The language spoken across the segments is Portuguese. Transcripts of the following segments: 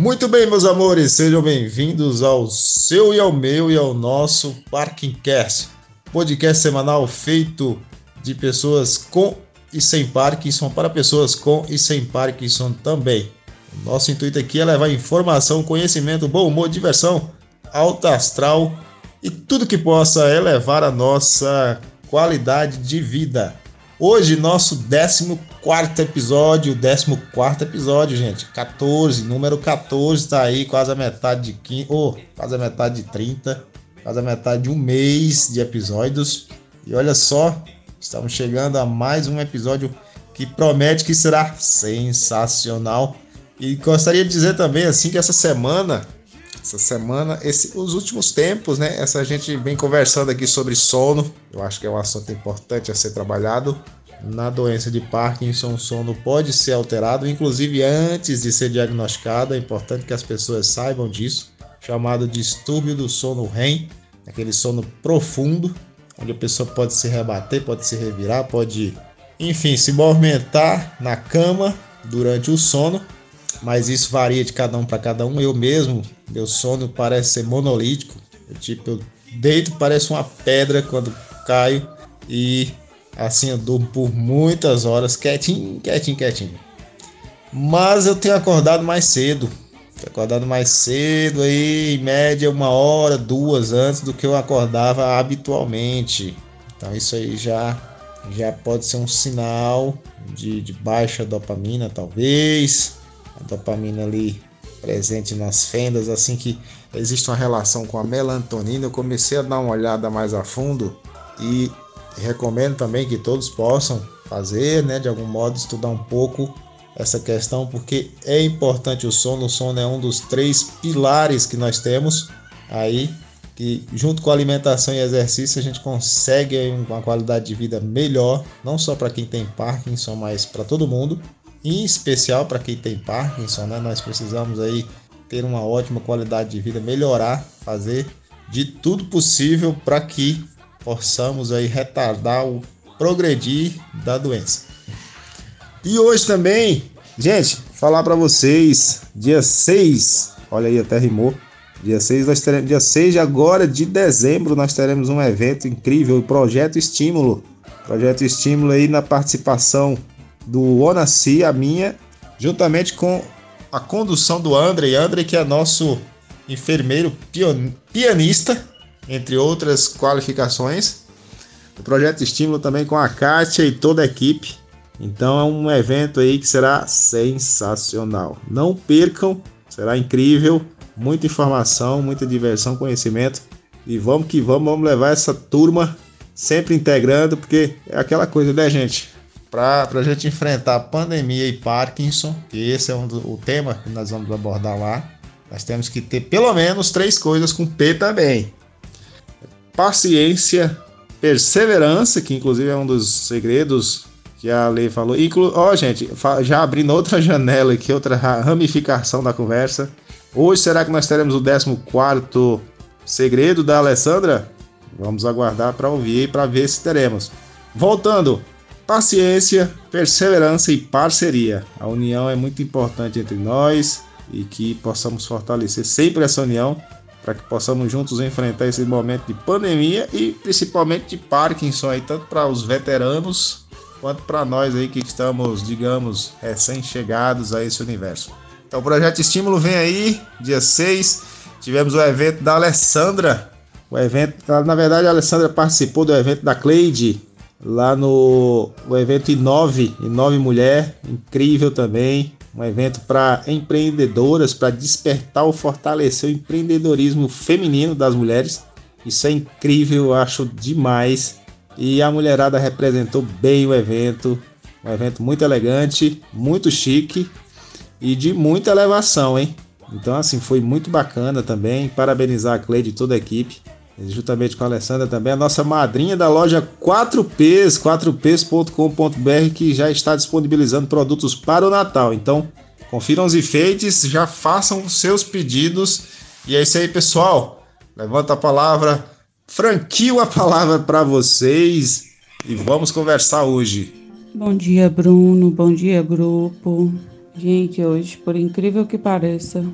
Muito bem, meus amores, sejam bem-vindos ao seu e ao meu e ao nosso Parkingcast, podcast semanal feito de pessoas com e sem Parkinson para pessoas com e sem Parkinson também. Nosso intuito aqui é levar informação, conhecimento, bom humor, diversão, alta astral e tudo que possa elevar a nossa qualidade de vida. Hoje, nosso 14 episódio, 14 episódio, gente. 14, número 14 tá aí, quase a metade de 15, oh, quase a metade de 30, quase a metade de um mês de episódios. E olha só, estamos chegando a mais um episódio que promete que será sensacional. E gostaria de dizer também assim que essa semana essa semana, esse, os últimos tempos, né? Essa gente vem conversando aqui sobre sono. Eu acho que é um assunto importante a ser trabalhado. Na doença de Parkinson, o sono pode ser alterado, inclusive antes de ser diagnosticado. É importante que as pessoas saibam disso. Chamado distúrbio do sono REM, aquele sono profundo, onde a pessoa pode se rebater, pode se revirar, pode, enfim, se movimentar na cama durante o sono mas isso varia de cada um para cada um. Eu mesmo, meu sono parece ser monolítico. Eu, tipo, eu deito, parece uma pedra quando caio e assim eu durmo por muitas horas, quietinho, quietinho, quietinho. Mas eu tenho acordado mais cedo. Acordado mais cedo aí, em média uma hora, duas antes do que eu acordava habitualmente. Então isso aí já já pode ser um sinal de, de baixa dopamina, talvez a dopamina ali presente nas fendas, assim que existe uma relação com a melatonina, eu comecei a dar uma olhada mais a fundo e recomendo também que todos possam fazer, né, de algum modo estudar um pouco essa questão, porque é importante o sono, o sono é um dos três pilares que nós temos aí, que junto com alimentação e exercício a gente consegue uma qualidade de vida melhor, não só para quem tem Parkinson, mas para todo mundo em especial para quem tem Parkinson, né? Nós precisamos aí ter uma ótima qualidade de vida, melhorar, fazer de tudo possível para que possamos aí retardar o progredir da doença. E hoje também, gente, falar para vocês, dia 6, olha aí, até rimou. Dia 6, nós teremos, dia 6 agora de dezembro, nós teremos um evento incrível, o Projeto Estímulo. Projeto Estímulo aí na participação do Onaci, a minha, juntamente com a condução do André. André, que é nosso enfermeiro pianista, entre outras qualificações. O projeto Estímulo também com a Kátia e toda a equipe. Então é um evento aí que será sensacional. Não percam, será incrível. Muita informação, muita diversão, conhecimento. E vamos que vamos, vamos levar essa turma sempre integrando, porque é aquela coisa, né, gente? para a gente enfrentar pandemia e Parkinson, que esse é um do, o tema que nós vamos abordar lá, nós temos que ter pelo menos três coisas com P também: paciência, perseverança, que inclusive é um dos segredos que a lei falou. Inclu ó, oh, gente, já abrindo outra janela aqui, outra ramificação da conversa. Hoje será que nós teremos o 14 segredo da Alessandra? Vamos aguardar para ouvir e para ver se teremos. Voltando, paciência, perseverança e parceria. A união é muito importante entre nós e que possamos fortalecer sempre essa união para que possamos juntos enfrentar esse momento de pandemia e principalmente de Parkinson aí, tanto para os veteranos quanto para nós aí que estamos, digamos, recém-chegados a esse universo. Então o projeto Estímulo vem aí, dia 6. Tivemos o evento da Alessandra. O evento, na verdade, a Alessandra participou do evento da Cleide, lá no o evento Inove, Inove Mulher, incrível também. Um evento para empreendedoras, para despertar ou fortalecer o empreendedorismo feminino das mulheres. Isso é incrível, eu acho demais. E a mulherada representou bem o evento. Um evento muito elegante, muito chique e de muita elevação, hein? Então, assim, foi muito bacana também. Parabenizar a Cleide e toda a equipe juntamente com a Alessandra também, a nossa madrinha da loja 4Ps, 4ps.com.br, que já está disponibilizando produtos para o Natal. Então, confiram os enfeites, já façam os seus pedidos. E é isso aí, pessoal. Levanta a palavra, franquio a palavra para vocês e vamos conversar hoje. Bom dia, Bruno. Bom dia, grupo. Gente, hoje, por incrível que pareça,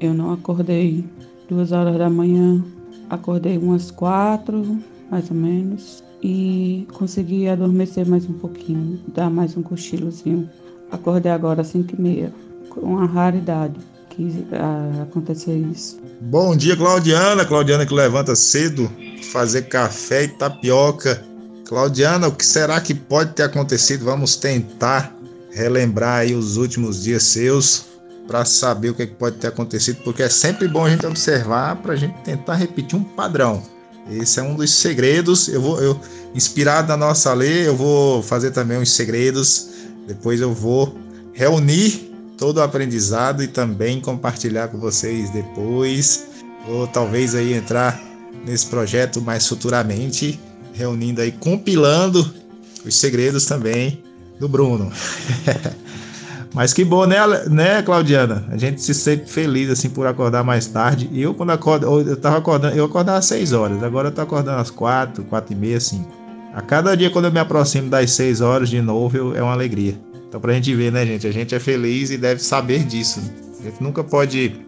eu não acordei duas horas da manhã. Acordei umas quatro, mais ou menos, e consegui adormecer mais um pouquinho, dar mais um cochilozinho. Acordei agora às cinco e meia, uma raridade que ah, acontecer isso. Bom dia, Claudiana. Claudiana que levanta cedo, fazer café e tapioca. Claudiana, o que será que pode ter acontecido? Vamos tentar relembrar aí os últimos dias seus para saber o que, é que pode ter acontecido, porque é sempre bom a gente observar para a gente tentar repetir um padrão. Esse é um dos segredos. Eu vou, eu, inspirado na nossa lei, eu vou fazer também uns segredos. Depois eu vou reunir todo o aprendizado e também compartilhar com vocês depois, ou talvez aí entrar nesse projeto mais futuramente, reunindo aí, compilando os segredos também do Bruno. Mas que bom, né, né, Claudiana? A gente se sente feliz assim por acordar mais tarde. Eu quando acordo, eu tava acordando, eu acordava às 6 horas, agora eu tô acordando às 4, 4 e meia, 5. A cada dia quando eu me aproximo das 6 horas de novo, eu, é uma alegria. Então, pra gente ver, né, gente? A gente é feliz e deve saber disso. A gente nunca pode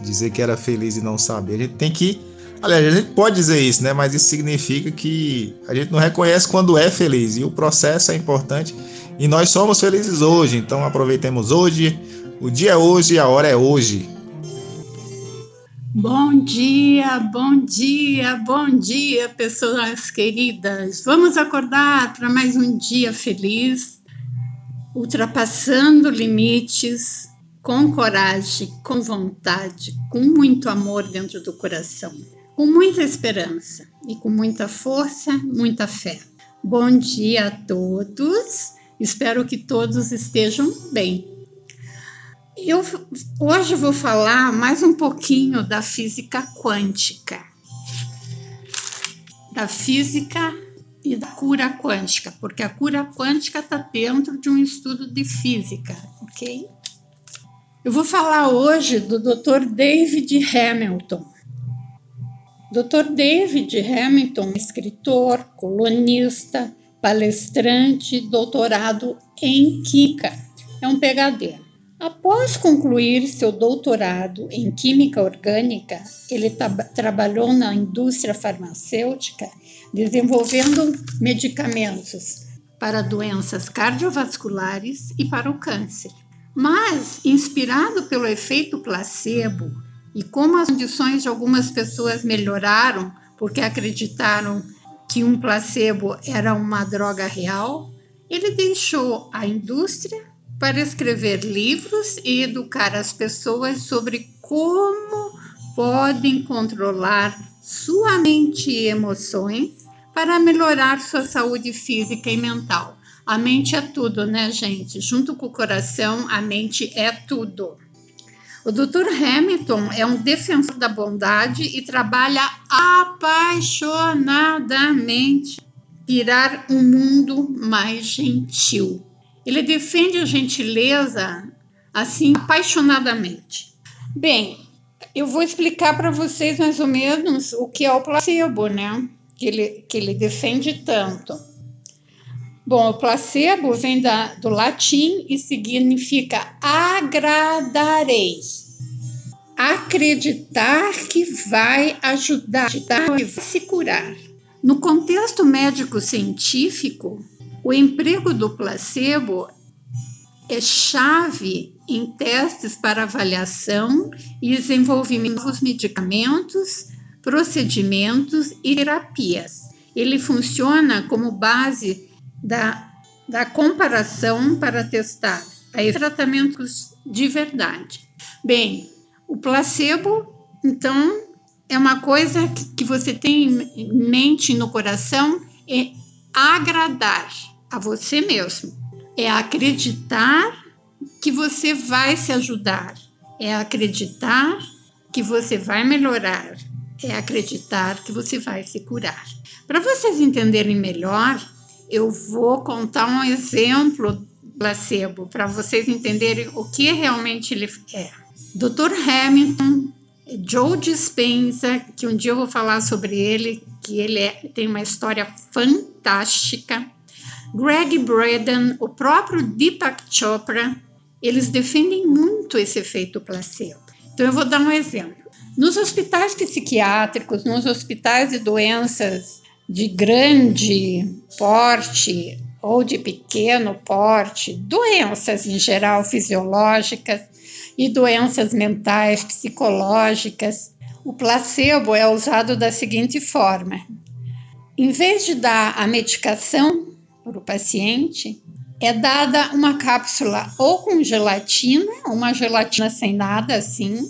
dizer que era feliz e não saber. A gente tem que. Aliás, a gente pode dizer isso, né? Mas isso significa que a gente não reconhece quando é feliz. E o processo é importante. E nós somos felizes hoje. Então, aproveitemos hoje. O dia é hoje a hora é hoje. Bom dia, bom dia, bom dia, pessoas queridas. Vamos acordar para mais um dia feliz ultrapassando limites com coragem, com vontade, com muito amor dentro do coração, com muita esperança e com muita força, muita fé. Bom dia a todos, espero que todos estejam bem. Eu hoje vou falar mais um pouquinho da física quântica. Da física e da cura quântica, porque a cura quântica está dentro de um estudo de física, ok? Eu vou falar hoje do Dr. David Hamilton. Dr. David Hamilton, escritor, colunista, palestrante, doutorado em Química, é um PhD. Após concluir seu doutorado em Química Orgânica, ele trabalhou na indústria farmacêutica desenvolvendo medicamentos para doenças cardiovasculares e para o câncer. Mas, inspirado pelo efeito placebo e como as condições de algumas pessoas melhoraram porque acreditaram que um placebo era uma droga real, ele deixou a indústria para escrever livros e educar as pessoas sobre como podem controlar sua mente e emoções para melhorar sua saúde física e mental. A mente é tudo, né, gente? Junto com o coração, a mente é tudo. O Dr. Hamilton é um defensor da bondade e trabalha apaixonadamente virar um mundo mais gentil. Ele defende a gentileza assim apaixonadamente. Bem, eu vou explicar para vocês mais ou menos o que é o placebo, né? Que ele, que ele defende tanto. Bom, o placebo vem da, do latim e significa agradarei. Acreditar que vai ajudar, ajudar a se curar. No contexto médico-científico, o emprego do placebo é chave em testes para avaliação e desenvolvimento de novos medicamentos, procedimentos e terapias. Ele funciona como base da, da comparação para testar aí tratamentos de verdade. Bem, o placebo, então, é uma coisa que, você tem em mente no coração, é agradar a você mesmo é acreditar que você vai se ajudar, é acreditar que você vai melhorar, é acreditar que você vai se curar. Para vocês entenderem melhor, eu vou contar um exemplo placebo para vocês entenderem o que realmente ele é. Dr. Hamilton, Joe Dispenza, que um dia eu vou falar sobre ele, que ele é, tem uma história fantástica Greg Braden, o próprio Deepak Chopra eles defendem muito esse efeito placebo. Então, eu vou dar um exemplo. Nos hospitais psiquiátricos, nos hospitais de doenças de grande porte ou de pequeno porte, doenças em geral fisiológicas e doenças mentais, psicológicas, o placebo é usado da seguinte forma: em vez de dar a medicação para o paciente, é dada uma cápsula ou com gelatina, uma gelatina sem nada assim,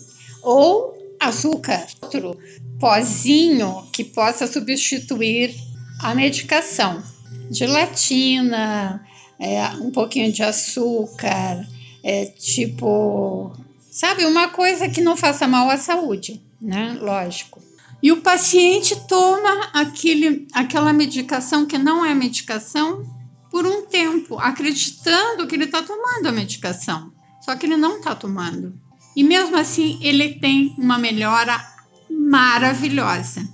ou açúcar, outro pozinho que possa substituir a medicação. Gelatina, é, um pouquinho de açúcar, é, tipo, sabe, uma coisa que não faça mal à saúde, né? Lógico. E o paciente toma aquele, aquela medicação que não é medicação por um tempo, acreditando que ele está tomando a medicação. Só que ele não está tomando. E mesmo assim, ele tem uma melhora maravilhosa.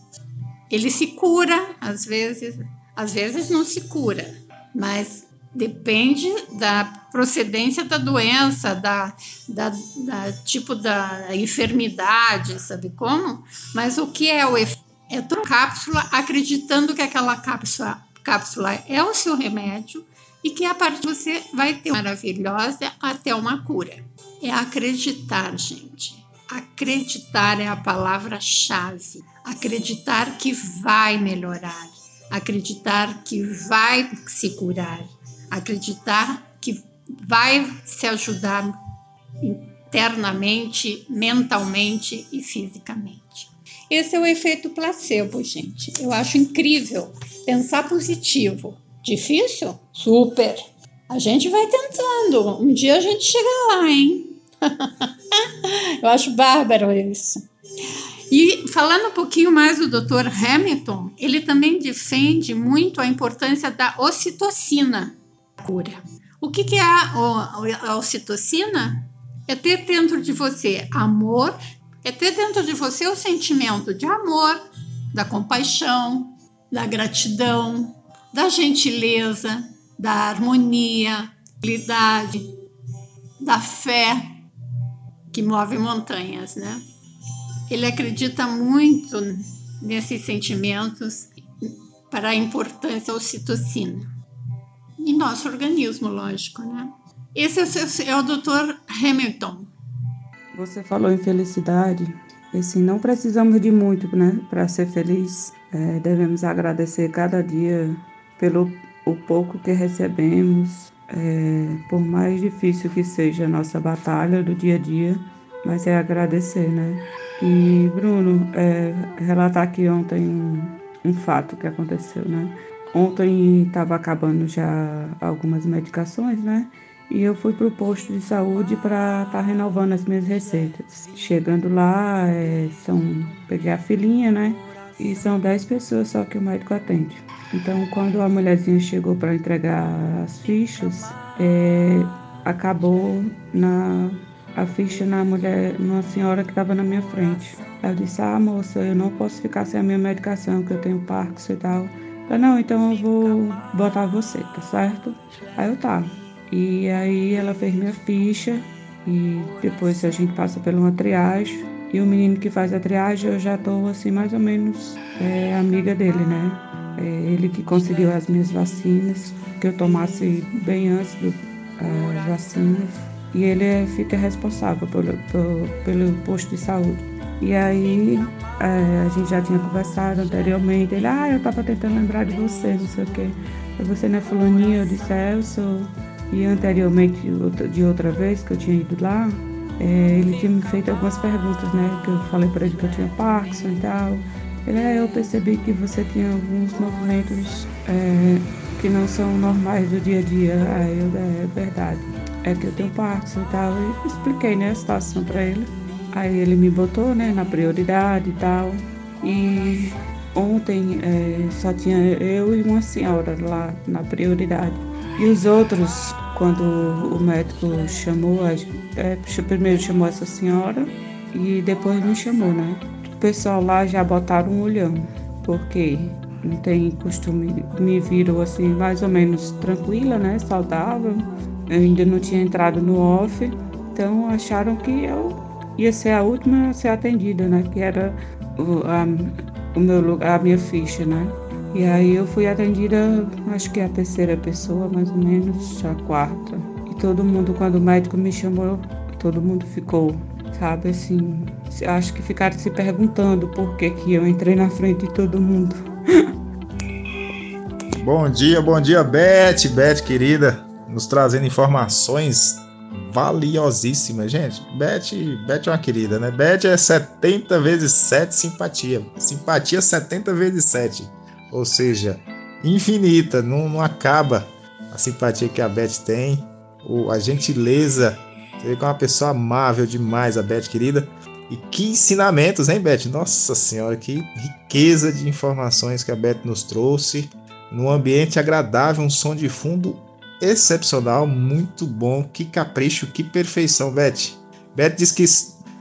Ele se cura, às vezes, às vezes não se cura, mas depende da procedência da doença, da, da, da tipo da enfermidade, sabe como? Mas o que é o efeito? É tomar cápsula acreditando que aquela cápsula, cápsula é o seu remédio e que a partir você vai ter uma maravilhosa até uma cura. É acreditar, gente. Acreditar é a palavra-chave. Acreditar que vai melhorar, acreditar que vai se curar, acreditar que vai se ajudar internamente, mentalmente e fisicamente. Esse é o efeito placebo, gente. Eu acho incrível pensar positivo. Difícil? Super. A gente vai tentando. Um dia a gente chega lá, hein? Eu acho bárbaro isso. E falando um pouquinho mais do Dr. Hamilton, ele também defende muito a importância da ocitocina cura. O que, que é a, a ocitocina? É ter dentro de você amor, é ter dentro de você o sentimento de amor, da compaixão, da gratidão, da gentileza, da harmonia, da da fé que move montanhas, né? Ele acredita muito nesses sentimentos para a importância da ocitocina. Em nosso organismo, lógico, né? Esse é o, é Dr. Hamilton. Você falou em felicidade. Assim, não precisamos de muito, né, para ser feliz. É, devemos agradecer cada dia pelo o pouco que recebemos, é, por mais difícil que seja a nossa batalha do dia a dia, mas é agradecer, né? E, Bruno, é, relatar aqui ontem um, um fato que aconteceu, né? Ontem estava acabando já algumas medicações, né? E eu fui para o posto de saúde para estar tá renovando as minhas receitas. Chegando lá, é, são, peguei a filinha, né? E são 10 pessoas só que o médico atende. Então, quando a mulherzinha chegou para entregar as fichas, é, acabou na a ficha na mulher, numa senhora que estava na minha frente. Ela disse: Ah, moça, eu não posso ficar sem a minha medicação, que eu tenho Parkinson e tal. Eu, não, então eu vou botar você, tá certo? Aí eu tá. E aí ela fez minha ficha e depois a gente passa por uma triagem. E o menino que faz a triagem, eu já tô assim, mais ou menos é, amiga dele, né? É ele que conseguiu as minhas vacinas, que eu tomasse bem antes das vacinas e ele é, fica responsável pelo, pelo, pelo posto de saúde. E aí é, a gente já tinha conversado anteriormente, ele, ah, eu estava tentando lembrar de você, não sei o quê. Você não é fulaninha? Eu disse, é, eu sou. E anteriormente, de outra vez que eu tinha ido lá, é, ele tinha me feito algumas perguntas, né? Que eu falei para ele que eu tinha Parkinson e tal. Ele, é, eu percebi que você tinha alguns movimentos é, que não são normais do dia a dia. Aí eu, é, é verdade é que eu tenho Parkinson e tal. E expliquei, né, a situação para ele. Aí ele me botou, né, na prioridade e tal. E ontem é, só tinha eu e uma senhora lá na prioridade. E os outros, quando o médico chamou, é, primeiro chamou essa senhora e depois me chamou, né? O pessoal lá já botaram um olhão, porque não tem costume, me viram assim mais ou menos tranquila, né? Saudável eu ainda não tinha entrado no off, então acharam que eu ia ser a última a ser atendida, né? Que era o, a, o meu a minha ficha, né? E aí eu fui atendida, acho que é a terceira pessoa, mais ou menos, a quarta. E todo mundo, quando o médico me chamou, todo mundo ficou, sabe, assim, acho que ficaram se perguntando por que, que eu entrei na frente de todo mundo. bom dia, bom dia, Beth, Beth querida, nos trazendo informações valiosíssimas, gente. Beth, Beth é uma querida, né? Beth é 70 vezes 7 simpatia. Simpatia 70 vezes 7 ou seja, infinita, não, não acaba a simpatia que a Beth tem, o, a gentileza. Você vê que é uma pessoa amável demais, a Beth querida. E que ensinamentos, hein, Beth? Nossa Senhora, que riqueza de informações que a Beth nos trouxe. Num ambiente agradável, um som de fundo excepcional, muito bom. Que capricho, que perfeição, Beth. Beth diz que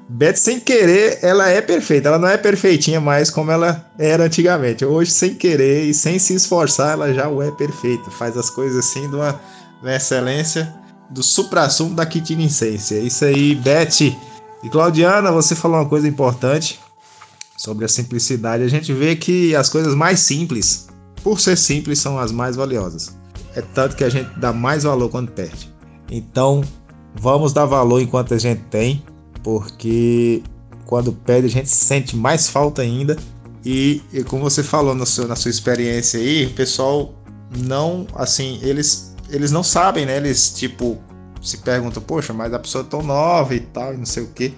Beth, sem querer, ela é perfeita. Ela não é perfeitinha mais como ela era antigamente. Hoje, sem querer e sem se esforçar, ela já o é perfeita. Faz as coisas assim de uma, uma excelência do supra-sumo da quitinicência. Isso aí, Beth. E Claudiana, você falou uma coisa importante sobre a simplicidade. A gente vê que as coisas mais simples, por ser simples, são as mais valiosas. É tanto que a gente dá mais valor quando perde. Então, vamos dar valor enquanto a gente tem porque quando perde a gente sente mais falta ainda. E, e como você falou no seu, na sua experiência aí, o pessoal não, assim, eles, eles não sabem, né? Eles, tipo, se perguntam, poxa, mas a pessoa é tão nova e tal, e não sei o quê.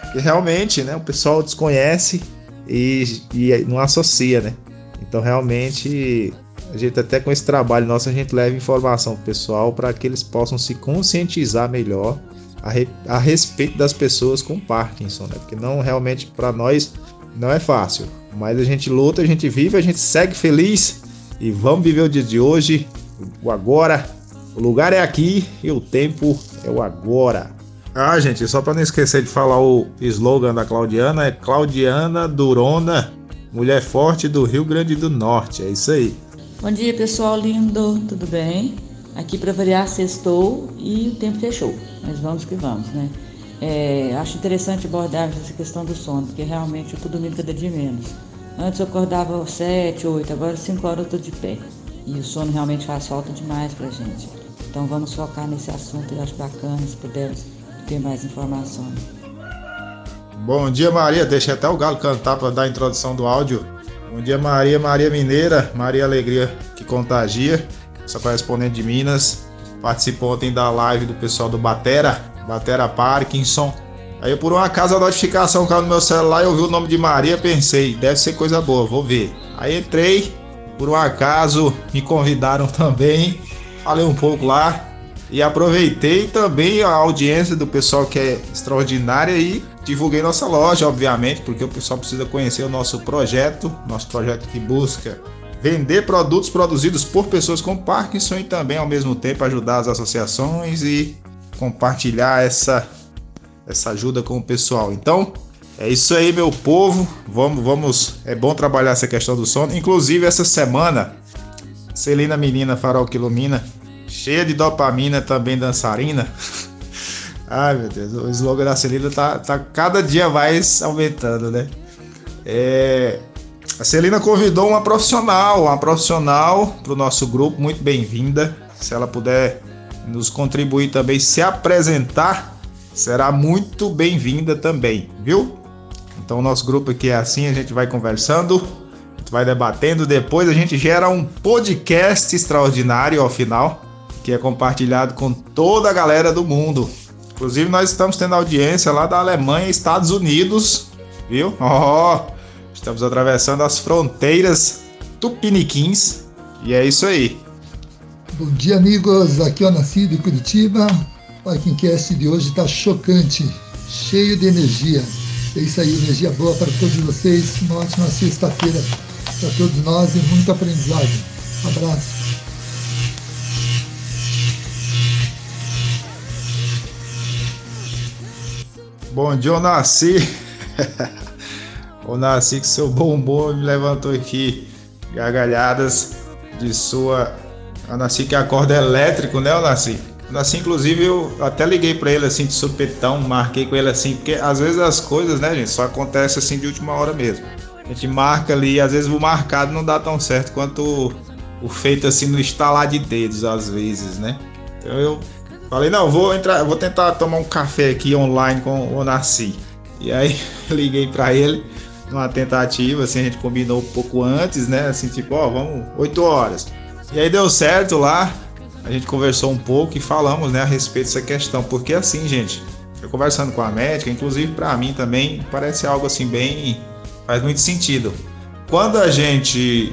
Porque realmente, né? O pessoal desconhece e, e não associa, né? Então, realmente, a gente até com esse trabalho nosso, a gente leva informação pessoal para que eles possam se conscientizar melhor a, re, a respeito das pessoas com Parkinson, né? Porque não realmente para nós não é fácil, mas a gente luta, a gente vive, a gente segue feliz e vamos viver o dia de hoje, o agora. O lugar é aqui e o tempo é o agora. Ah, gente, só para não esquecer de falar o slogan da Claudiana é Claudiana Durona, mulher forte do Rio Grande do Norte. É isso aí. Bom dia, pessoal lindo, tudo bem? Aqui para variar, sextou e o tempo fechou, mas vamos que vamos, né? É, acho interessante abordar essa questão do sono, porque realmente eu tô dormindo cada dia menos. Antes eu acordava às 7, 8, agora às 5 horas eu tô de pé. E o sono realmente faz falta demais pra gente. Então vamos focar nesse assunto, eu acho bacana se pudermos ter mais informações. Bom dia, Maria. Deixa até o Galo cantar para dar a introdução do áudio. Bom dia, Maria, Maria Mineira, Maria Alegria que contagia essa correspondente de Minas, participou ontem da live do pessoal do Batera, Batera Parkinson. Aí por uma acaso a notificação caiu no meu celular e eu vi o nome de Maria, pensei, deve ser coisa boa, vou ver. Aí entrei, por um acaso me convidaram também, falei um pouco lá e aproveitei também a audiência do pessoal que é extraordinária e divulguei nossa loja, obviamente, porque o pessoal precisa conhecer o nosso projeto, nosso projeto que busca vender produtos produzidos por pessoas com Parkinson e também ao mesmo tempo ajudar as associações e compartilhar essa essa ajuda com o pessoal. Então, é isso aí, meu povo. Vamos, vamos. É bom trabalhar essa questão do sono. Inclusive, essa semana, Celina Menina Farol que Ilumina, cheia de dopamina, também dançarina. Ai, meu Deus, o slogan da Celina tá, tá cada dia mais aumentando, né? É, a Celina convidou uma profissional, uma profissional para o nosso grupo, muito bem-vinda. Se ela puder nos contribuir também, se apresentar, será muito bem-vinda também, viu? Então, o nosso grupo aqui é assim: a gente vai conversando, a gente vai debatendo, depois a gente gera um podcast extraordinário ao final, que é compartilhado com toda a galera do mundo. Inclusive, nós estamos tendo audiência lá da Alemanha e Estados Unidos, viu? Ó! Oh, Estamos atravessando as fronteiras tupiniquins e é isso aí. Bom dia, amigos. Aqui é o Nasci de Curitiba. O Parkingcast de hoje está chocante, cheio de energia. É isso aí, energia boa para todos vocês. Uma ótima sexta-feira para todos nós e muito aprendizado. Abraço. Bom dia, Nasci. O Nasci, que seu bombom me levantou aqui gargalhadas de sua. A Nasci que acorda elétrico, né, o Nasci? Inclusive, eu até liguei para ele assim de supetão, marquei com ele assim, porque às vezes as coisas, né, gente, só acontece assim de última hora mesmo. A gente marca ali, às vezes o marcado não dá tão certo quanto o, o feito assim no estalar de dedos, às vezes, né? Então eu falei, não, vou entrar, vou tentar tomar um café aqui online com o Narci. E aí liguei para ele numa tentativa, assim, a gente combinou um pouco antes, né? Assim, tipo, ó, vamos 8 horas. E aí deu certo lá a gente conversou um pouco e falamos né, a respeito dessa questão, porque assim, gente, eu conversando com a médica, inclusive para mim também parece algo assim bem. faz muito sentido. Quando a gente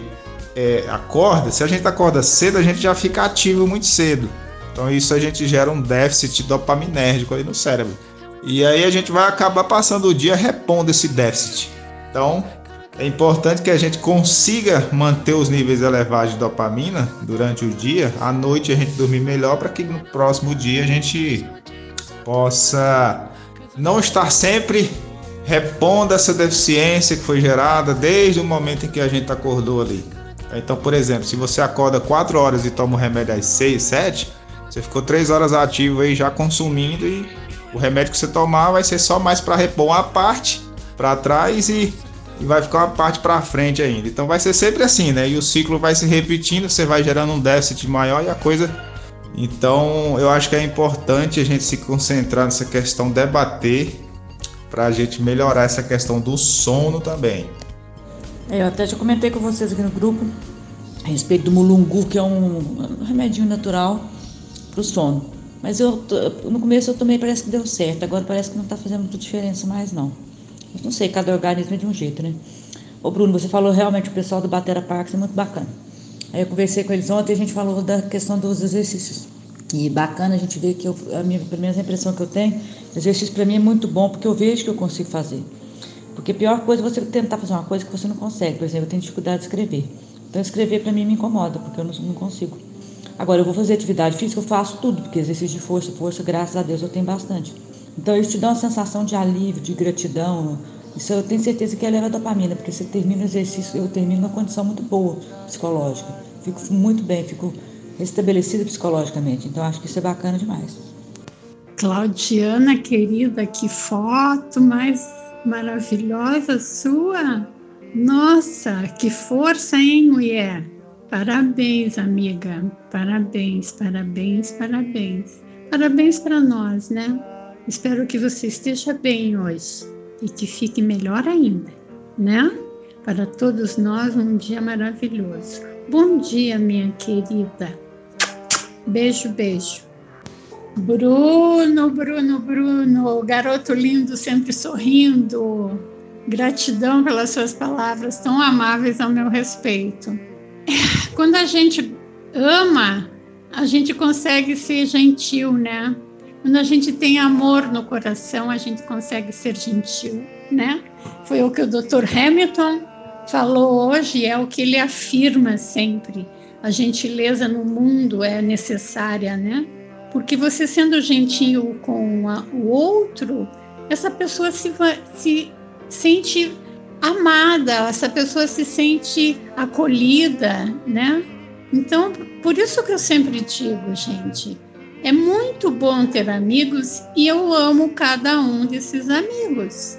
é, acorda, se a gente acorda cedo, a gente já fica ativo muito cedo. Então isso a gente gera um déficit dopaminérgico ali no cérebro. E aí a gente vai acabar passando o dia repondo esse déficit. Então, é importante que a gente consiga manter os níveis elevados de dopamina durante o dia, à noite a gente dormir melhor para que no próximo dia a gente possa não estar sempre repondo essa deficiência que foi gerada desde o momento em que a gente acordou ali. Então, por exemplo, se você acorda 4 horas e toma o remédio às 6, 7, você ficou 3 horas ativo aí já consumindo e o remédio que você tomar vai ser só mais para repor uma parte para trás e e vai ficar uma parte para frente ainda. Então vai ser sempre assim, né? E o ciclo vai se repetindo, você vai gerando um déficit maior e a coisa. Então eu acho que é importante a gente se concentrar nessa questão, debater, para a gente melhorar essa questão do sono também. É, eu até já comentei com vocês aqui no grupo a respeito do mulungu, que é um remedinho natural para o sono. Mas eu no começo eu tomei, parece que deu certo, agora parece que não está fazendo muita diferença mais não. Não sei, cada organismo é de um jeito, né? Ô Bruno, você falou realmente o pessoal do Batera Parks é muito bacana. Aí eu conversei com eles ontem a gente falou da questão dos exercícios. E bacana a gente ver que eu, a minha primeira impressão que eu tenho, exercício para mim é muito bom porque eu vejo que eu consigo fazer. Porque a pior coisa é você tentar fazer uma coisa que você não consegue. Por exemplo, eu tenho dificuldade de escrever. Então escrever para mim me incomoda, porque eu não, não consigo. Agora, eu vou fazer atividade física, eu faço tudo, porque exercício de força, força, graças a Deus eu tenho bastante. Então isso te dá uma sensação de alívio, de gratidão. Isso eu tenho certeza que eleva a dopamina, porque você termina o exercício, eu termino uma condição muito boa psicológica. Fico muito bem, fico restabelecida psicologicamente. Então acho que isso é bacana demais. Claudiana, querida, que foto mais maravilhosa sua! Nossa, que força, hein, mulher? Parabéns, amiga. Parabéns, parabéns, parabéns. Parabéns para nós, né? Espero que você esteja bem hoje e que fique melhor ainda, né? Para todos nós, um dia maravilhoso. Bom dia, minha querida. Beijo, beijo. Bruno, Bruno, Bruno, garoto lindo, sempre sorrindo. Gratidão pelas suas palavras tão amáveis ao meu respeito. Quando a gente ama, a gente consegue ser gentil, né? Quando a gente tem amor no coração, a gente consegue ser gentil, né? Foi o que o Dr. Hamilton falou hoje, é o que ele afirma sempre. A gentileza no mundo é necessária, né? Porque você sendo gentil com a, o outro, essa pessoa se, se sente amada, essa pessoa se sente acolhida, né? Então, por isso que eu sempre digo, gente, é muito bom ter amigos e eu amo cada um desses amigos,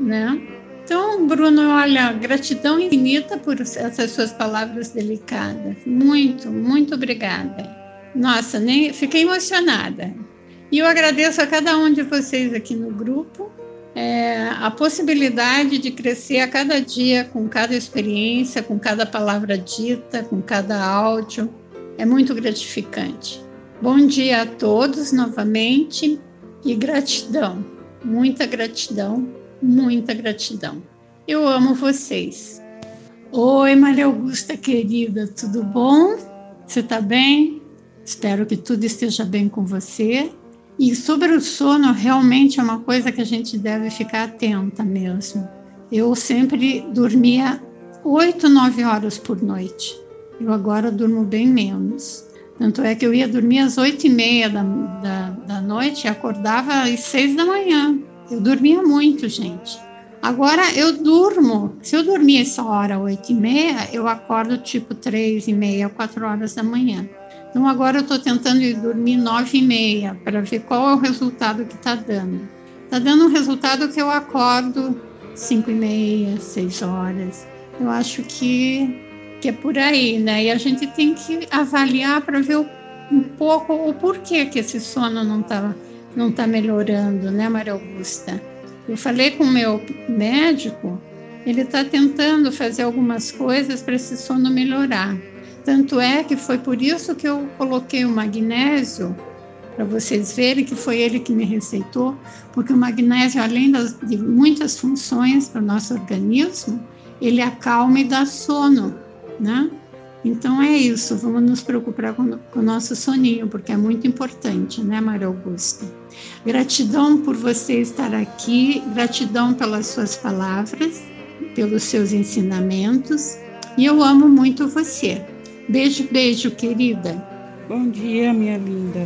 né? Então, Bruno, olha, gratidão infinita por essas suas palavras delicadas. Muito, muito obrigada. Nossa, nem fiquei emocionada. E eu agradeço a cada um de vocês aqui no grupo é, a possibilidade de crescer a cada dia com cada experiência, com cada palavra dita, com cada áudio. É muito gratificante. Bom dia a todos novamente e gratidão, muita gratidão, muita gratidão. Eu amo vocês. Oi, Maria Augusta querida, tudo bom? Você está bem? Espero que tudo esteja bem com você. E sobre o sono, realmente é uma coisa que a gente deve ficar atenta mesmo. Eu sempre dormia oito, nove horas por noite. Eu agora durmo bem menos. Tanto é que eu ia dormir às oito e meia da, da, da noite e acordava às seis da manhã. Eu dormia muito, gente. Agora eu durmo. Se eu dormir essa hora, oito e meia, eu acordo tipo três e meia, quatro horas da manhã. Então agora eu estou tentando ir dormir nove e meia para ver qual é o resultado que está dando. Está dando um resultado que eu acordo cinco e meia, seis horas. Eu acho que, que é por aí, né? E a gente tem que avaliar para ver um pouco o porquê que esse sono não está não tá melhorando, né, Maria Augusta? Eu falei com o meu médico, ele está tentando fazer algumas coisas para esse sono melhorar. Tanto é que foi por isso que eu coloquei o magnésio, para vocês verem que foi ele que me receitou, porque o magnésio, além das, de muitas funções para o nosso organismo, ele acalma e dá sono, né? Então é isso, vamos nos preocupar com, com o nosso soninho, porque é muito importante, né, Maria Augusta? Gratidão por você estar aqui, gratidão pelas suas palavras, pelos seus ensinamentos, e eu amo muito você. Beijo, beijo, querida. Bom dia, minha linda.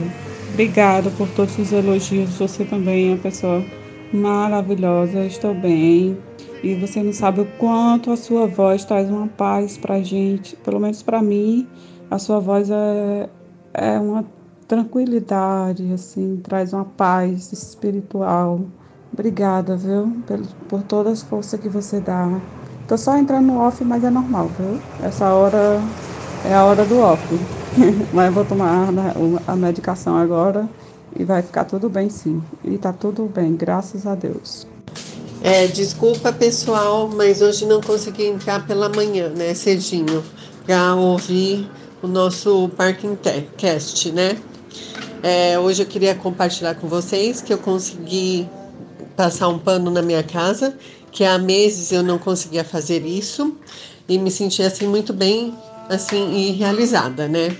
Obrigada por todos os elogios. Você também é uma pessoa maravilhosa. Estou bem. E você não sabe o quanto a sua voz traz uma paz pra gente. Pelo menos para mim, a sua voz é, é uma tranquilidade, assim, traz uma paz espiritual. Obrigada, viu? Por, por toda a força que você dá. Tô só entrando no off, mas é normal, viu? Essa hora é a hora do off. Mas vou tomar a medicação agora e vai ficar tudo bem sim. E tá tudo bem, graças a Deus. É, desculpa pessoal, mas hoje não consegui entrar pela manhã, né, cedinho, para ouvir o nosso Parking Cast, né? É, hoje eu queria compartilhar com vocês que eu consegui passar um pano na minha casa, que há meses eu não conseguia fazer isso e me senti assim muito bem assim e realizada, né?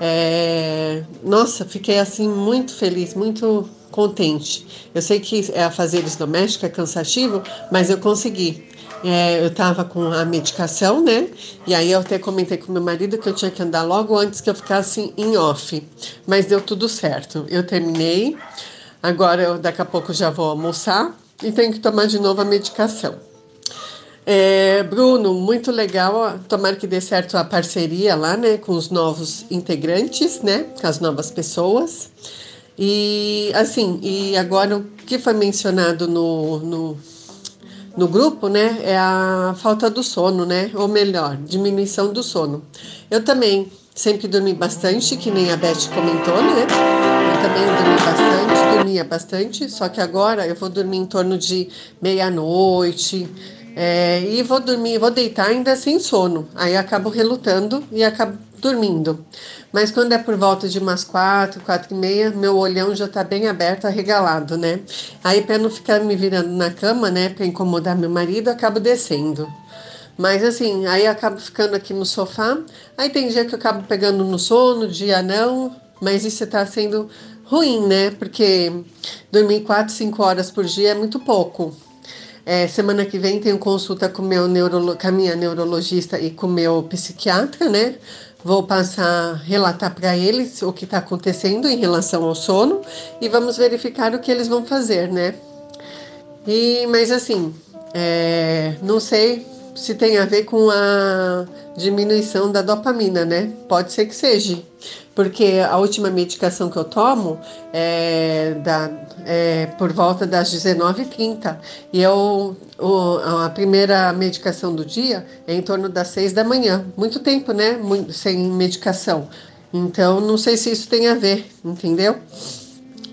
É, nossa, fiquei assim muito feliz, muito contente. Eu sei que é a fazeres doméstica é cansativo, mas eu consegui. É, eu estava com a medicação, né? E aí eu até comentei com meu marido que eu tinha que andar logo antes que eu ficasse em off. Mas deu tudo certo. Eu terminei. Agora eu daqui a pouco já vou almoçar e tenho que tomar de novo a medicação. É, Bruno, muito legal. Tomara que dê certo a parceria lá, né, com os novos integrantes, né, com as novas pessoas. E assim, e agora o que foi mencionado no, no, no grupo, né, é a falta do sono, né, ou melhor, diminuição do sono. Eu também sempre dormi bastante, que nem a Beth comentou, né? Eu também dormi bastante, dormia bastante, só que agora eu vou dormir em torno de meia-noite, é, e vou dormir, vou deitar ainda sem sono. Aí acabo relutando e acabo dormindo. Mas quando é por volta de umas quatro, quatro e meia, meu olhão já tá bem aberto, arregalado, né? Aí para não ficar me virando na cama, né, para incomodar meu marido, acabo descendo. Mas assim, aí acabo ficando aqui no sofá. Aí tem dia que eu acabo pegando no sono, dia não. Mas isso tá sendo ruim, né? Porque dormir quatro, cinco horas por dia é muito pouco. É, semana que vem tenho consulta com, meu neurolo, com a minha neurologista e com o meu psiquiatra, né? Vou passar, relatar para eles o que está acontecendo em relação ao sono e vamos verificar o que eles vão fazer, né? E, mas assim, é, não sei se tem a ver com a diminuição da dopamina, né? Pode ser que seja, porque a última medicação que eu tomo é, da, é por volta das 19h30 e eu, o, a primeira medicação do dia é em torno das 6 da manhã. Muito tempo, né? Muito, sem medicação. Então, não sei se isso tem a ver, entendeu?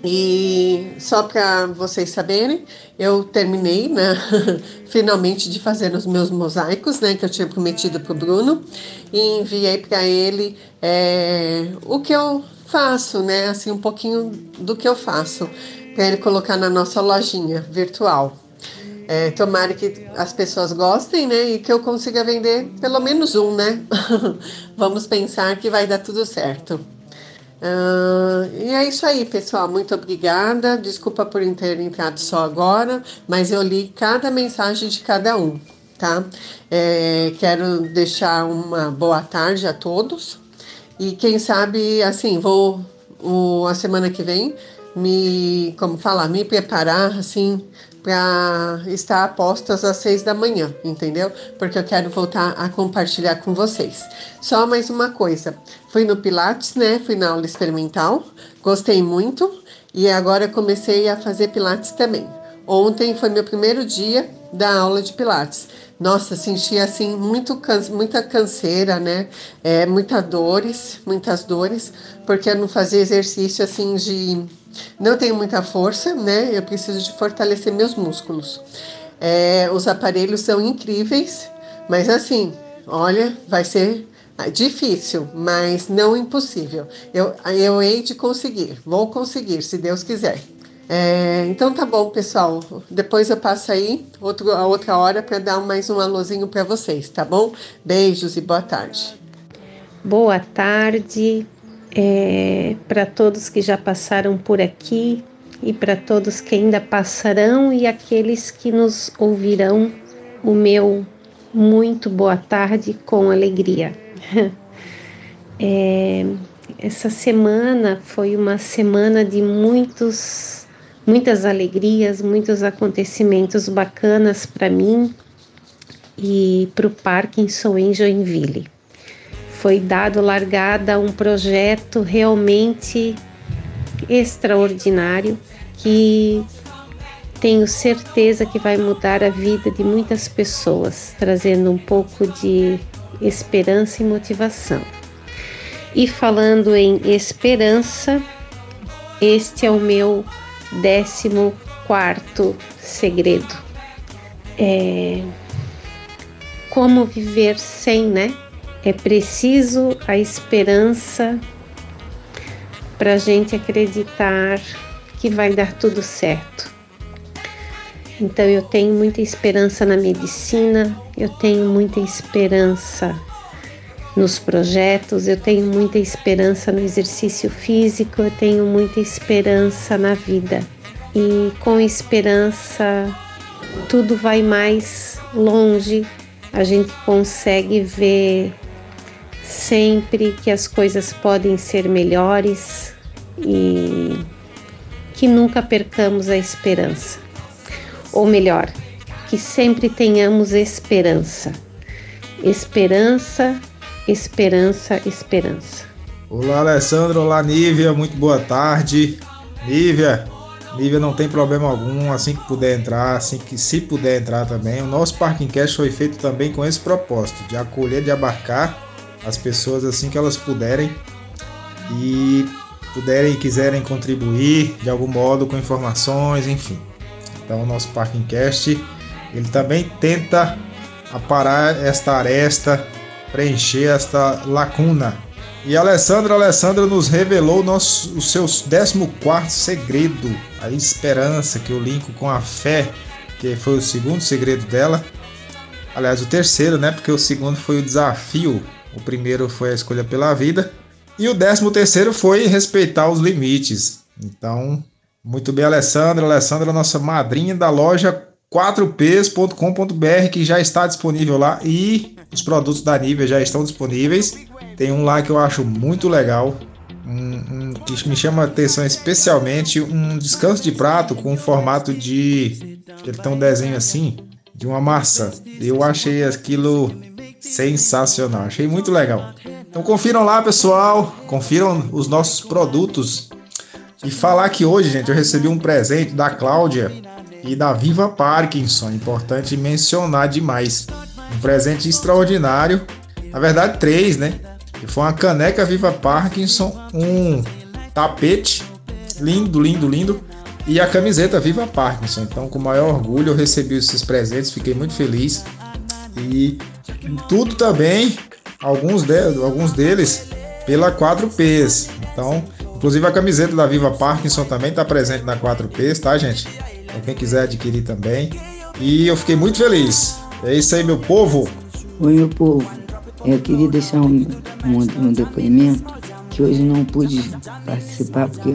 E só para vocês saberem, eu terminei, né, finalmente de fazer os meus mosaicos, né, que eu tinha prometido para o Bruno, e enviei para ele é, o que eu faço, né, assim um pouquinho do que eu faço, para ele colocar na nossa lojinha virtual. É, tomara que as pessoas gostem, né, e que eu consiga vender pelo menos um, né. Vamos pensar que vai dar tudo certo. Uh, e é isso aí, pessoal. Muito obrigada. Desculpa por ter entrado só agora, mas eu li cada mensagem de cada um, tá? É, quero deixar uma boa tarde a todos. E quem sabe, assim, vou o, a semana que vem me, como falar, me preparar, assim, para estar apostas às seis da manhã, entendeu? Porque eu quero voltar a compartilhar com vocês. Só mais uma coisa: fui no Pilates, né? Fui na aula experimental, gostei muito e agora comecei a fazer Pilates também. Ontem foi meu primeiro dia da aula de Pilates. Nossa, senti assim muito muita canseira, né? É, muitas dores, muitas dores, porque eu não fazia exercício assim de não tenho muita força, né? Eu preciso de fortalecer meus músculos. É, os aparelhos são incríveis, mas assim, olha, vai ser difícil, mas não impossível. Eu, eu hei de conseguir, vou conseguir, se Deus quiser. É, então tá bom, pessoal. Depois eu passo aí outro, a outra hora para dar mais um alôzinho para vocês, tá bom? Beijos e boa tarde. Boa tarde, é, para todos que já passaram por aqui e para todos que ainda passarão e aqueles que nos ouvirão, o meu muito boa tarde com alegria. É, essa semana foi uma semana de muitos, muitas alegrias, muitos acontecimentos bacanas para mim e para o Parkinson em Joinville foi dado largada a um projeto realmente extraordinário que tenho certeza que vai mudar a vida de muitas pessoas, trazendo um pouco de esperança e motivação. E falando em esperança, este é o meu décimo quarto segredo. É como viver sem, né? É preciso a esperança para a gente acreditar que vai dar tudo certo. Então eu tenho muita esperança na medicina, eu tenho muita esperança nos projetos, eu tenho muita esperança no exercício físico, eu tenho muita esperança na vida. E com esperança tudo vai mais longe, a gente consegue ver sempre que as coisas podem ser melhores e que nunca percamos a esperança. Ou melhor, que sempre tenhamos esperança. Esperança, esperança, esperança. Olá, Alessandro. Olá, Nívia. Muito boa tarde. Nívia, Nívia não tem problema algum, assim que puder entrar, assim que se puder entrar também. O nosso Parking Cash foi feito também com esse propósito, de acolher, de abarcar as pessoas assim que elas puderem e puderem e quiserem contribuir de algum modo com informações, enfim. Então o nosso Parking Cast ele também tenta aparar esta aresta, preencher esta lacuna. E Alessandra, Alessandra nos revelou nosso, o seu 14 segredo, a esperança, que eu linko com a fé, que foi o segundo segredo dela. Aliás, o terceiro, né? Porque o segundo foi o desafio o primeiro foi a escolha pela vida. E o décimo terceiro foi respeitar os limites. Então, muito bem, Alessandra. Alessandra, nossa madrinha da loja 4ps.com.br, que já está disponível lá. E os produtos da Nivea já estão disponíveis. Tem um lá que eu acho muito legal. Um, um, que me chama a atenção especialmente um descanso de prato com formato de ele tem um desenho assim de uma maçã eu achei aquilo sensacional. Achei muito legal. Então confiram lá, pessoal. Confiram os nossos produtos. E falar que hoje, gente, eu recebi um presente da Cláudia e da Viva Parkinson. Importante mencionar demais. Um presente extraordinário. Na verdade, três, né? E foi uma caneca Viva Parkinson, um tapete lindo, lindo, lindo. E a camiseta Viva Parkinson. Então, com maior orgulho, eu recebi esses presentes, fiquei muito feliz. E tudo também, alguns, de, alguns deles, pela 4Ps. Então, inclusive a camiseta da Viva Parkinson também está presente na 4Ps, tá, gente? Então, quem quiser adquirir também. E eu fiquei muito feliz. É isso aí, meu povo. Oi, meu povo. Eu queria deixar um, um, um depoimento que hoje não pude participar porque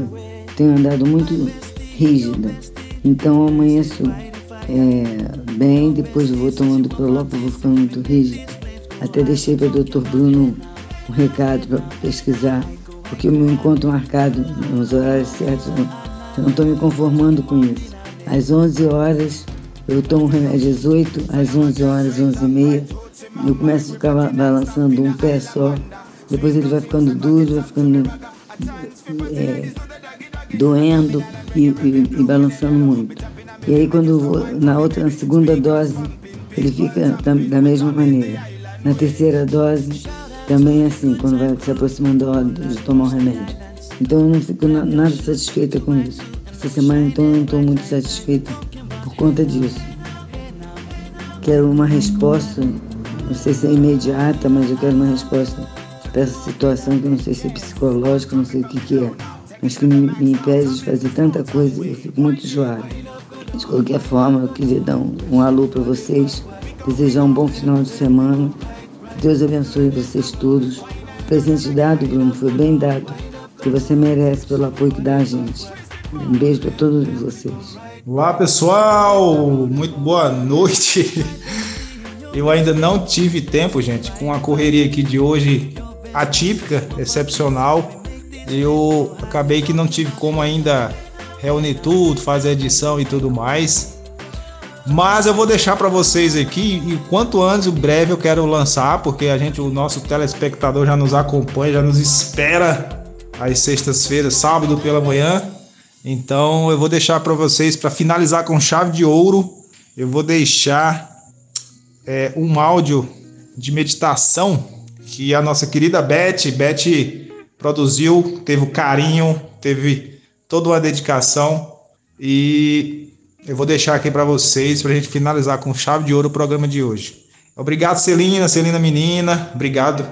tenho andado muito rígida. Então amanheço é, bem, depois eu vou tomando Prolop, vou ficando muito rígido. Até deixei para o doutor Bruno um recado para pesquisar, porque o meu encontro marcado nos horários certos, eu não estou me conformando com isso. às 11 horas, eu tomo remédio às 8, às 11 horas, 11 e meia, eu começo a ficar balançando um pé só, depois ele vai ficando duro, vai ficando é, doendo e, e, e, balançando muito. E aí quando na outra, na segunda dose, ele fica da mesma maneira. Na terceira dose, também é assim, quando vai se aproximando de tomar o remédio. Então eu não fico nada satisfeita com isso. Essa semana então eu não estou muito satisfeita por conta disso. Quero uma resposta, não sei se é imediata, mas eu quero uma resposta para essa situação que não sei se é psicológica, não sei o que, que é, mas que me, me impede de fazer tanta coisa eu fico muito enjoada. De qualquer forma, eu queria dar um, um alô para vocês, desejar um bom final de semana, que Deus abençoe vocês todos. O presente dado, Bruno, foi bem dado, que você merece pelo apoio que dá a gente. Um beijo para todos vocês. Olá, pessoal! Muito boa noite! Eu ainda não tive tempo, gente, com a correria aqui de hoje atípica, excepcional. Eu acabei que não tive como ainda reunir tudo, fazer edição e tudo mais. Mas eu vou deixar para vocês aqui e quanto antes, o breve eu quero lançar, porque a gente, o nosso telespectador já nos acompanha, já nos espera às sextas-feiras, sábado pela manhã. Então eu vou deixar para vocês, para finalizar com chave de ouro, eu vou deixar é, um áudio de meditação que a nossa querida Beth, Beth produziu, teve o carinho, teve toda uma dedicação e eu vou deixar aqui para vocês para a gente finalizar com chave de ouro o programa de hoje. Obrigado, Celina, Celina menina, obrigado.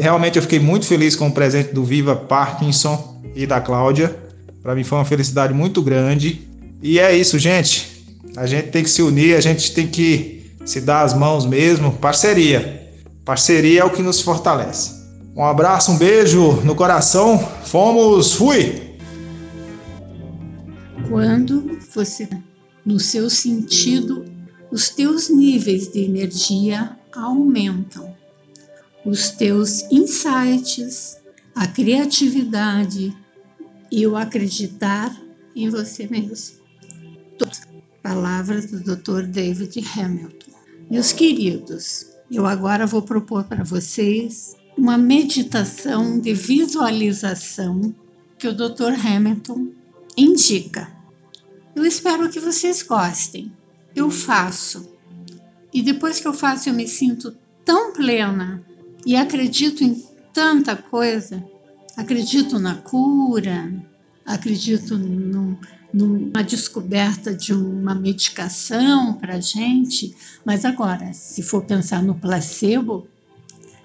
Realmente eu fiquei muito feliz com o presente do Viva Parkinson e da Cláudia. Para mim foi uma felicidade muito grande. E é isso, gente. A gente tem que se unir, a gente tem que se dar as mãos mesmo. Parceria. Parceria é o que nos fortalece. Um abraço, um beijo no coração. Fomos, fui! Quando você, no seu sentido, os teus níveis de energia aumentam, os teus insights, a criatividade, e o acreditar em você mesmo. Palavras do Dr. David Hamilton. Meus queridos, eu agora vou propor para vocês uma meditação de visualização que o Dr. Hamilton indica. Eu espero que vocês gostem. Eu faço. E depois que eu faço, eu me sinto tão plena e acredito em tanta coisa Acredito na cura, acredito num, numa descoberta de uma medicação para gente, mas agora, se for pensar no placebo,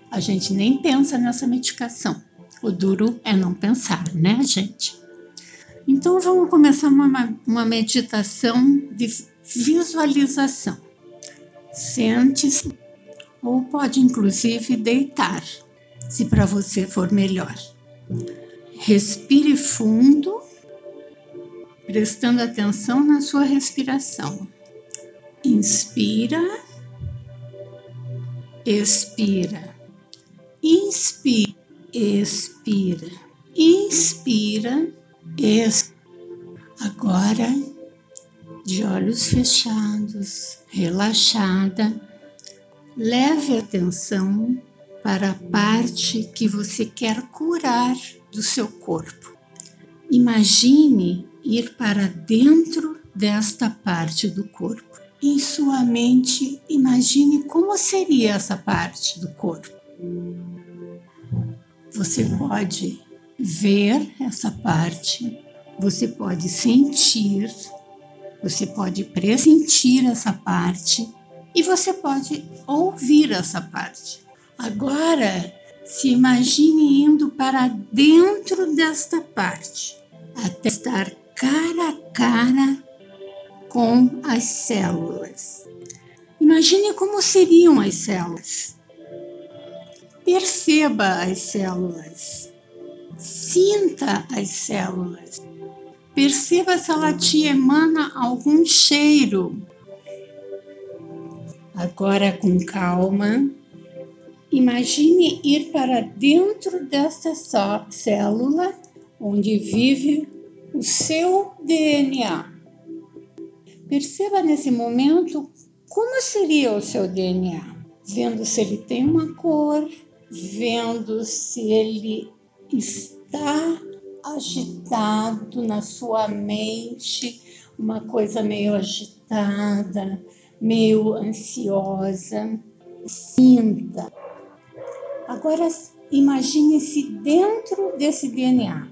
a gente nem pensa nessa medicação. O duro é não pensar, né, gente? Então vamos começar uma, uma meditação de visualização. Sente-se, ou pode inclusive deitar, se para você for melhor. Respire fundo, prestando atenção na sua respiração. Inspira, expira, inspira, expira, inspira, expira. Agora, de olhos fechados, relaxada, leve atenção para a parte que você quer curar do seu corpo. Imagine ir para dentro desta parte do corpo. Em sua mente, imagine como seria essa parte do corpo. Você pode ver essa parte, você pode sentir, você pode pressentir essa parte e você pode ouvir essa parte. Agora, se imagine indo para dentro desta parte, até estar cara a cara com as células. Imagine como seriam as células. Perceba as células. Sinta as células. Perceba se ela te emana algum cheiro. Agora, com calma, Imagine ir para dentro dessa célula onde vive o seu DNA. Perceba nesse momento como seria o seu DNA, vendo se ele tem uma cor, vendo se ele está agitado na sua mente, uma coisa meio agitada, meio ansiosa. Sinta. Agora imagine-se dentro desse DNA.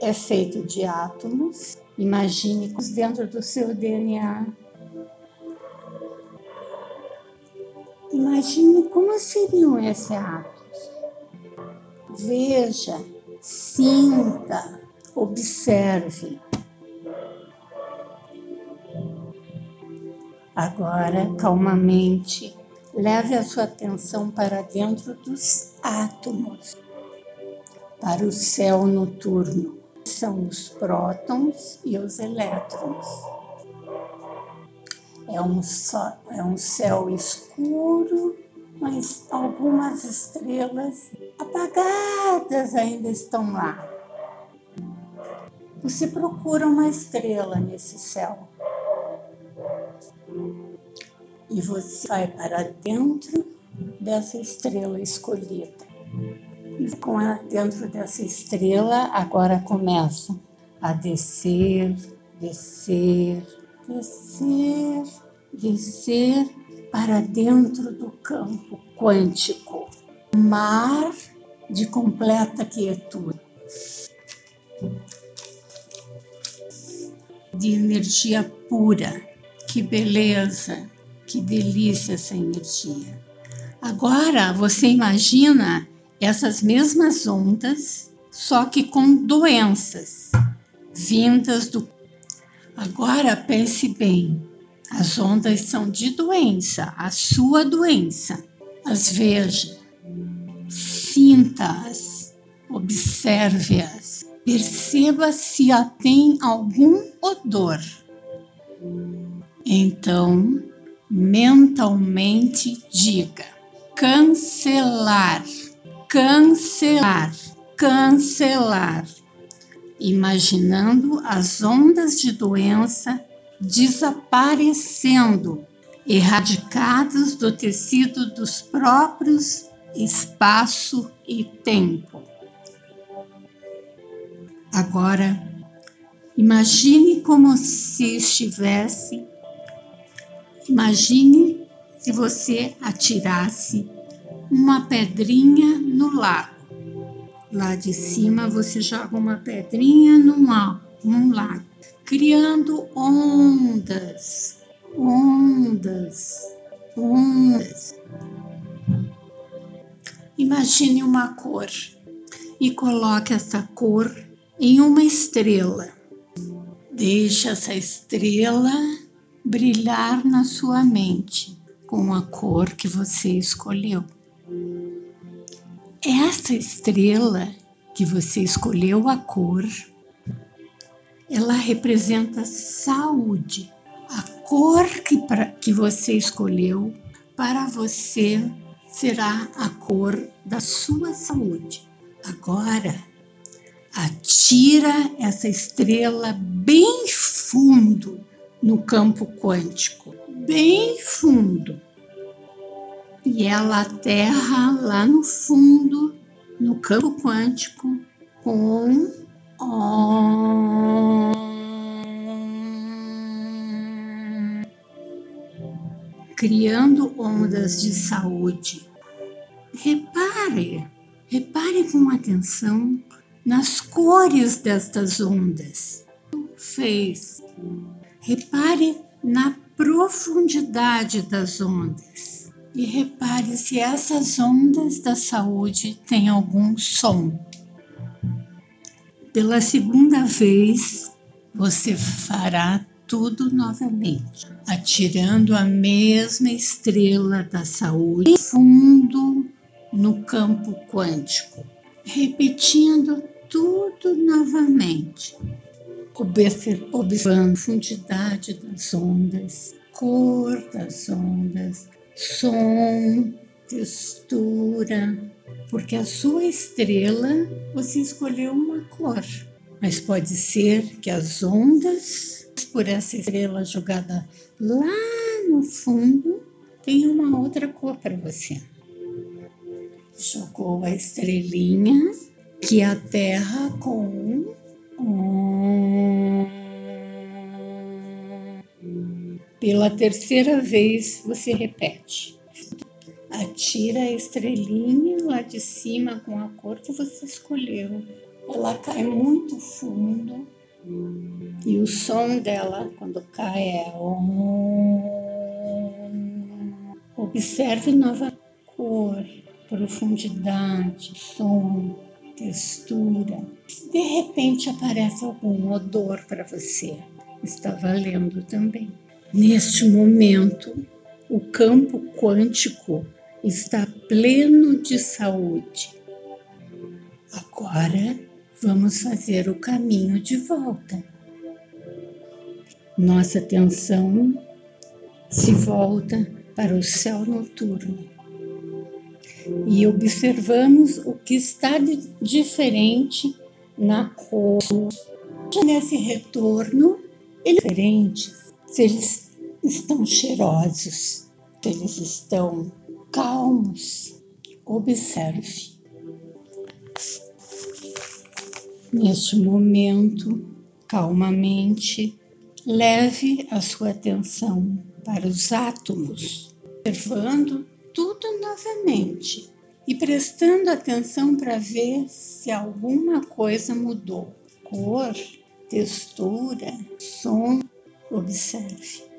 É feito de átomos. Imagine dentro do seu DNA. Imagine como seriam esses átomos. Veja, sinta, observe. Agora, calmamente, leve a sua atenção para dentro dos átomos, para o céu noturno. São os prótons e os elétrons. É um, só, é um céu escuro, mas algumas estrelas apagadas ainda estão lá. Você procura uma estrela nesse céu e você vai para dentro dessa estrela escolhida. E com ela dentro dessa estrela, agora começa a descer, descer, descer, descer para dentro do campo quântico, mar de completa quietude, de energia pura. Que beleza! Que delícia essa energia. Agora você imagina essas mesmas ondas, só que com doenças vindas do. Agora pense bem: as ondas são de doença, a sua doença. As veja, sinta-as, observe-as, perceba se a tem algum odor. Então, mentalmente diga: cancelar, cancelar, cancelar, imaginando as ondas de doença desaparecendo, erradicadas do tecido dos próprios espaço e tempo. Agora, imagine como se estivesse Imagine se você atirasse uma pedrinha no lago. Lá de cima você joga uma pedrinha num lago, criando ondas, ondas, ondas. Imagine uma cor e coloque essa cor em uma estrela. Deixa essa estrela brilhar na sua mente com a cor que você escolheu. Essa estrela que você escolheu a cor, ela representa saúde. A cor que, pra, que você escolheu para você será a cor da sua saúde. Agora, atira essa estrela bem fundo no campo quântico, bem fundo. E ela aterra lá no fundo, no campo quântico, com criando ondas de saúde. Repare, repare com atenção nas cores destas ondas. Fez Repare na profundidade das ondas e repare se essas ondas da saúde têm algum som. Pela segunda vez, você fará tudo novamente, atirando a mesma estrela da saúde fundo no campo quântico, repetindo tudo novamente observando a profundidade das ondas, cor das ondas, som, textura, porque a sua estrela você escolheu uma cor. mas pode ser que as ondas por essa estrela jogada lá no fundo tenham uma outra cor para você. Jogou a estrelinha que a Terra com pela terceira vez você repete. Atira a estrelinha lá de cima com a cor que você escolheu. Ela cai muito fundo e o som dela quando cai é Observe nova cor, profundidade, som, textura. De repente aparece algum odor para você. Está valendo também. Neste momento, o campo quântico está pleno de saúde. Agora vamos fazer o caminho de volta. Nossa atenção se volta para o céu noturno e observamos o que está de diferente na cor. Nesse retorno, eles diferentes, se eles estão cheirosos, se eles estão calmos, observe. Neste momento, calmamente, leve a sua atenção para os átomos, observando tudo novamente e prestando atenção para ver se alguma coisa mudou. Cor, textura, som, observe.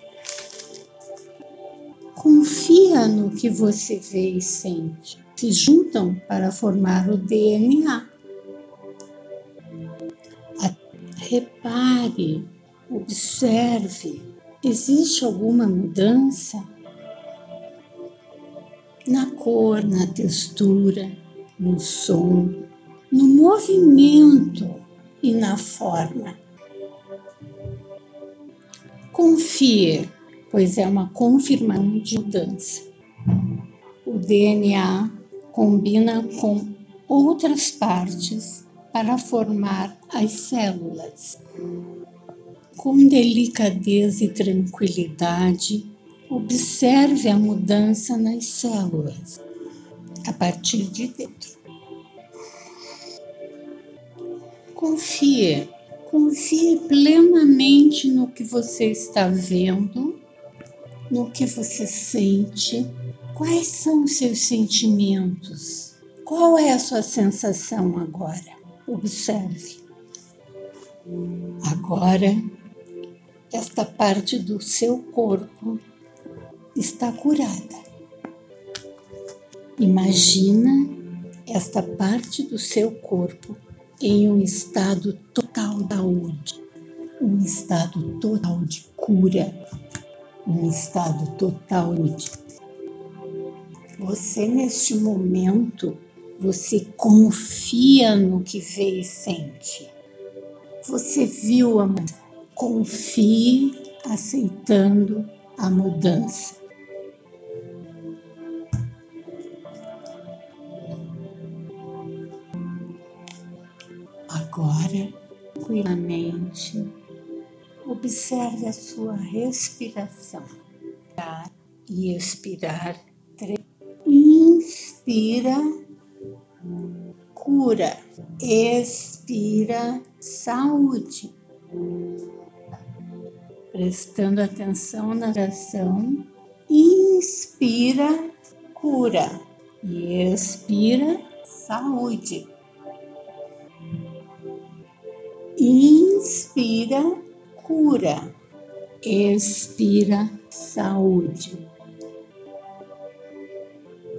Confia no que você vê e sente. Se juntam para formar o DNA. Repare, observe. Existe alguma mudança? na cor, na textura, no som, no movimento e na forma. Confie, pois é uma confirmação de mudança. O DNA combina com outras partes para formar as células. Com delicadeza e tranquilidade, Observe a mudança nas células a partir de dentro. Confie, confie plenamente no que você está vendo, no que você sente. Quais são os seus sentimentos? Qual é a sua sensação agora? Observe. Agora, esta parte do seu corpo está curada. Imagina esta parte do seu corpo em um estado total de saúde, um estado total de cura, um estado total de. Você, neste momento, você confia no que vê e sente. Você viu a mudança. Confie aceitando a mudança. Agora, tranquilamente, observe a sua respiração. E expirar. Inspira, cura. Expira, saúde. Prestando atenção na oração. Inspira, cura. E expira, saúde. Inspira, cura. Expira, saúde.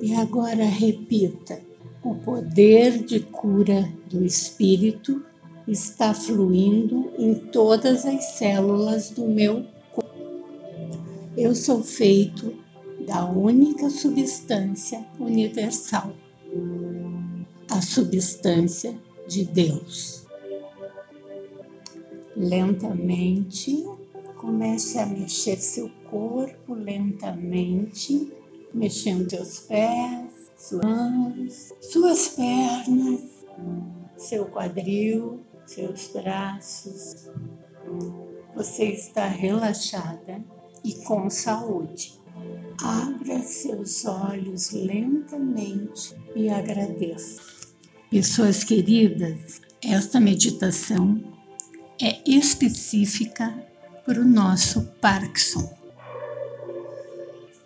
E agora repita: o poder de cura do espírito está fluindo em todas as células do meu corpo. Eu sou feito da única substância universal, a substância de Deus lentamente. Comece a mexer seu corpo lentamente, mexendo seus pés, suas mãos, suas pernas, seu quadril, seus braços. Você está relaxada e com saúde. Abra seus olhos lentamente e agradeça. Pessoas queridas, esta meditação é específica para o nosso Parkinson.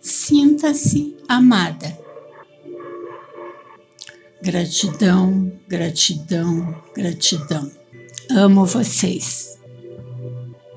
Sinta-se amada. Gratidão, gratidão, gratidão. Amo vocês.